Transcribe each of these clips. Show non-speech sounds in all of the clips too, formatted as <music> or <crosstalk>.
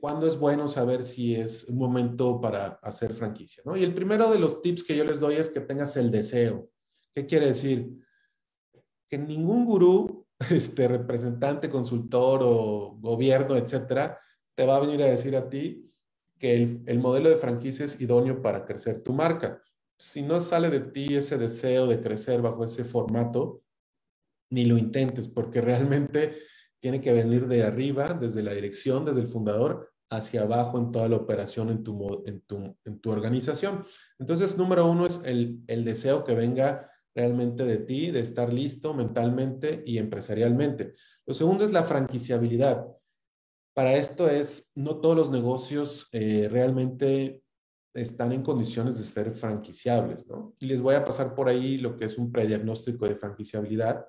cuándo es bueno saber si es un momento para hacer franquicia, ¿no? Y el primero de los tips que yo les doy es que tengas el deseo. ¿Qué quiere decir? Que ningún gurú, <laughs> este representante, consultor o gobierno, etcétera, te va a venir a decir a ti que el, el modelo de franquicia es idóneo para crecer tu marca. Si no sale de ti ese deseo de crecer bajo ese formato, ni lo intentes, porque realmente tiene que venir de arriba, desde la dirección, desde el fundador, hacia abajo en toda la operación en tu, en tu, en tu organización. Entonces, número uno es el, el deseo que venga realmente de ti, de estar listo mentalmente y empresarialmente. Lo segundo es la franquiciabilidad. Para esto es, no todos los negocios eh, realmente están en condiciones de ser franquiciables, ¿no? Y les voy a pasar por ahí lo que es un prediagnóstico de franquiciabilidad.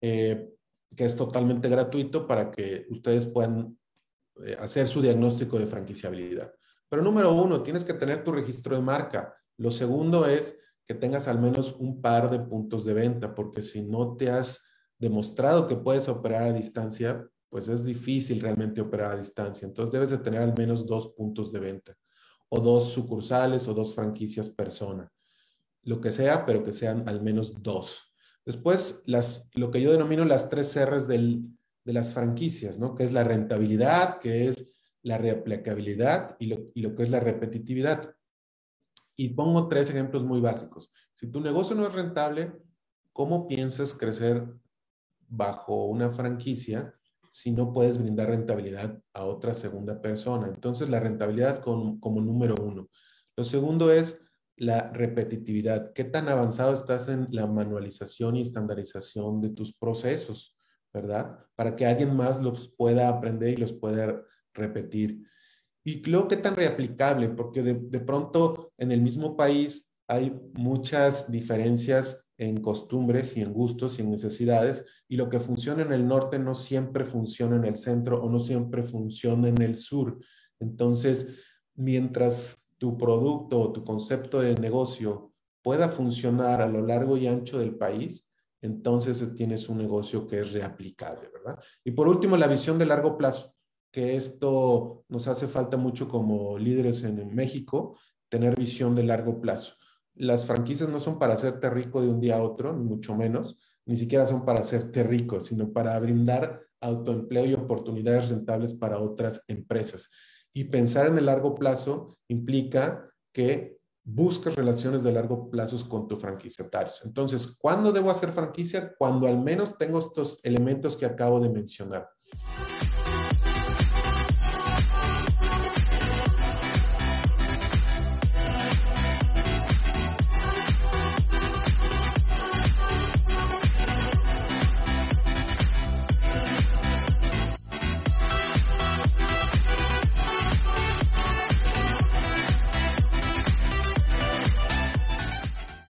Eh, que es totalmente gratuito para que ustedes puedan eh, hacer su diagnóstico de franquiciabilidad. Pero número uno, tienes que tener tu registro de marca. Lo segundo es que tengas al menos un par de puntos de venta, porque si no te has demostrado que puedes operar a distancia, pues es difícil realmente operar a distancia. Entonces debes de tener al menos dos puntos de venta, o dos sucursales, o dos franquicias persona. Lo que sea, pero que sean al menos dos. Después, las, lo que yo denomino las tres R's de las franquicias, ¿no? Que es la rentabilidad, que es la reaplicabilidad y lo, y lo que es la repetitividad. Y pongo tres ejemplos muy básicos. Si tu negocio no es rentable, ¿cómo piensas crecer bajo una franquicia si no puedes brindar rentabilidad a otra segunda persona? Entonces, la rentabilidad como número uno. Lo segundo es la repetitividad. ¿Qué tan avanzado estás en la manualización y estandarización de tus procesos, verdad? Para que alguien más los pueda aprender y los pueda repetir. Y luego, ¿qué tan reaplicable? Porque de, de pronto en el mismo país hay muchas diferencias en costumbres y en gustos y en necesidades, y lo que funciona en el norte no siempre funciona en el centro o no siempre funciona en el sur. Entonces, mientras tu producto o tu concepto de negocio pueda funcionar a lo largo y ancho del país, entonces tienes un negocio que es reaplicable, ¿verdad? Y por último, la visión de largo plazo, que esto nos hace falta mucho como líderes en México, tener visión de largo plazo. Las franquicias no son para hacerte rico de un día a otro, ni mucho menos, ni siquiera son para hacerte rico, sino para brindar autoempleo y oportunidades rentables para otras empresas. Y pensar en el largo plazo implica que busques relaciones de largo plazo con tus franquiciatarios. Entonces, ¿cuándo debo hacer franquicia? Cuando al menos tengo estos elementos que acabo de mencionar.